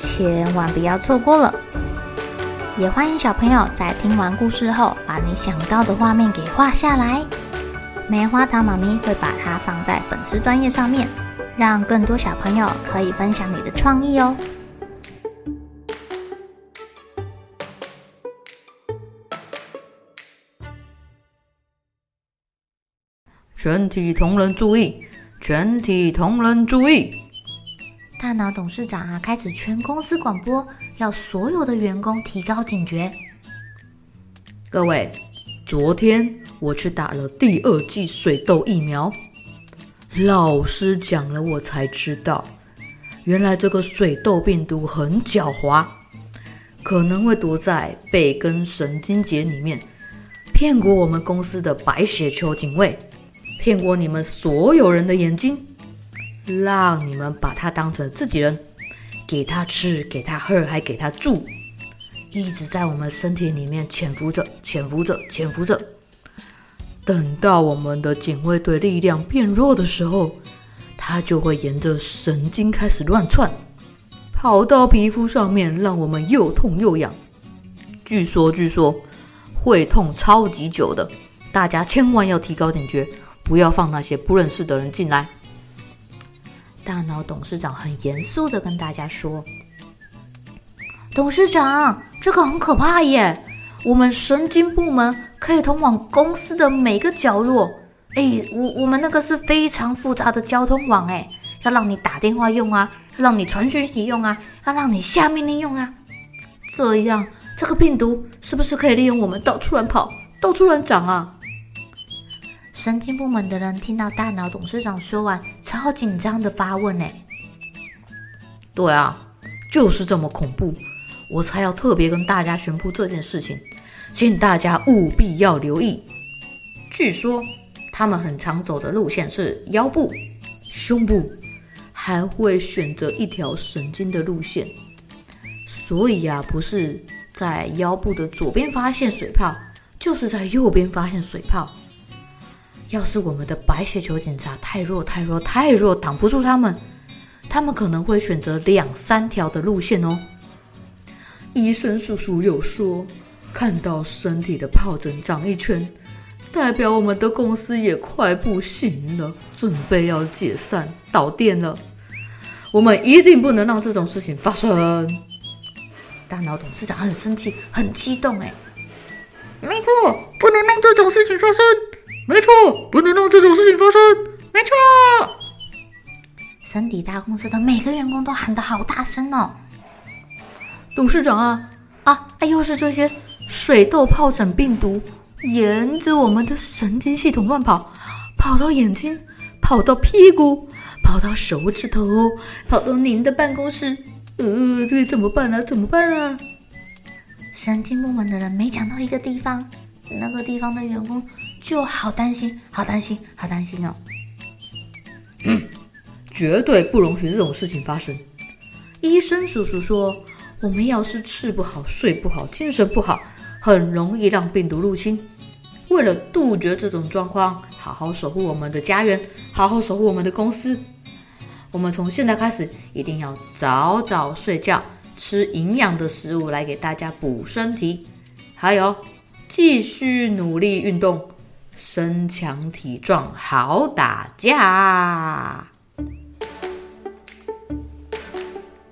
千万不要错过了！也欢迎小朋友在听完故事后，把你想到的画面给画下来。棉花糖妈咪会把它放在粉丝专页上面，让更多小朋友可以分享你的创意哦。全体同仁注意！全体同仁注意！大脑董事长啊，开始全公司广播，要所有的员工提高警觉。各位，昨天我去打了第二剂水痘疫苗，老师讲了，我才知道，原来这个水痘病毒很狡猾，可能会躲在背根神经节里面，骗过我们公司的白血球警卫，骗过你们所有人的眼睛。让你们把它当成自己人，给他吃，给他喝，还给他住，一直在我们身体里面潜伏着，潜伏着，潜伏着。等到我们的警卫队力量变弱的时候，它就会沿着神经开始乱窜，跑到皮肤上面，让我们又痛又痒。据说，据说会痛超级久的，大家千万要提高警觉，不要放那些不认识的人进来。大脑董事长很严肃地跟大家说：“董事长，这个很可怕耶！我们神经部门可以通往公司的每个角落。哎，我我们那个是非常复杂的交通网，哎，要让你打电话用啊，要让你传讯息用啊，要让你下命令用啊。这样，这个病毒是不是可以利用我们到处乱跑，到处乱长啊？”神经部门的人听到大脑董事长说完，超紧张的发问：“呢？对啊，就是这么恐怖，我才要特别跟大家宣布这件事情，请大家务必要留意。据说他们很常走的路线是腰部、胸部，还会选择一条神经的路线。所以呀，不是在腰部的左边发现水泡，就是在右边发现水泡。”要是我们的白血球警察太弱太弱太弱，挡不住他们，他们可能会选择两三条的路线哦。医生叔叔有说，看到身体的疱疹长一圈，代表我们的公司也快不行了，准备要解散倒店了。我们一定不能让这种事情发生。大脑董事长很生气，很激动，哎，没错，不能让这种事情发生。没错，不能让这种事情发生。没错，森迪大公司的每个员工都喊得好大声哦。董事长啊啊！哎，又是这些水痘、疱疹病毒，沿着我们的神经系统乱跑，跑到眼睛，跑到屁股，跑到手指头，跑到您的办公室。呃，这怎么办啊？怎么办啊？神经部门的人没讲到一个地方，那个地方的员工。就好担心，好担心，好担心哦！嗯，绝对不容许这种事情发生。医生叔叔说，我们要是吃不好、睡不好、精神不好，很容易让病毒入侵。为了杜绝这种状况，好好守护我们的家园，好好守护我们的公司，我们从现在开始一定要早早睡觉，吃营养的食物来给大家补身体，还有继续努力运动。身强体壮，好打架。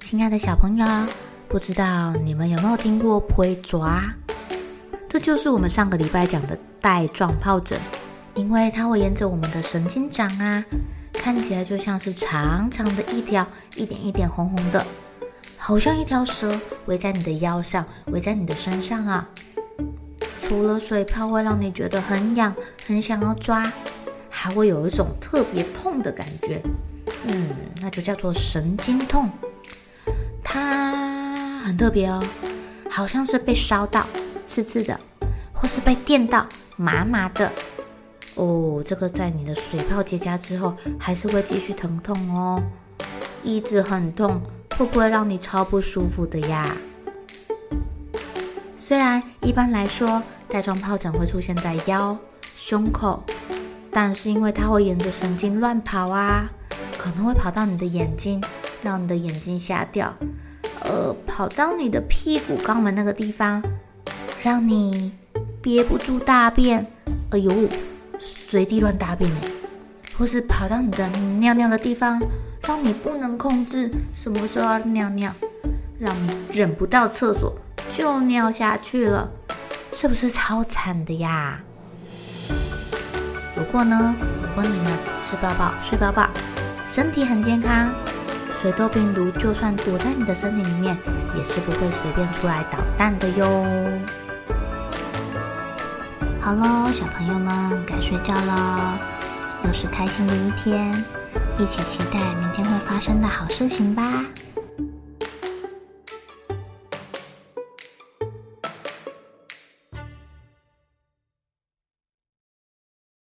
亲爱的小朋友，不知道你们有没有听过皮蛇？这就是我们上个礼拜讲的带状疱疹，因为它会沿着我们的神经长啊，看起来就像是长长的一条，一点一点红红的，好像一条蛇围在你的腰上，围在你的身上啊。除了水泡会让你觉得很痒，很想要抓，还会有一种特别痛的感觉，嗯，那就叫做神经痛。它很特别哦，好像是被烧到，刺刺的，或是被电到，麻麻的。哦，这个在你的水泡结痂之后，还是会继续疼痛哦，一直很痛，会不会让你超不舒服的呀？虽然一般来说，带状疱疹会出现在腰、胸口，但是因为它会沿着神经乱跑啊，可能会跑到你的眼睛，让你的眼睛瞎掉，呃，跑到你的屁股肛门那个地方，让你憋不住大便，哎呦！随地乱大便，或是跑到你的尿尿的地方，让你不能控制什么时候要尿尿，让你忍不到厕所就尿下去了，是不是超惨的呀？不过呢，如果你们吃饱饱、睡饱饱，身体很健康，水痘病毒就算躲在你的身体里面，也是不会随便出来捣蛋的哟。好喽，小朋友们该睡觉了，又是开心的一天，一起期待明天会发生的好事情吧。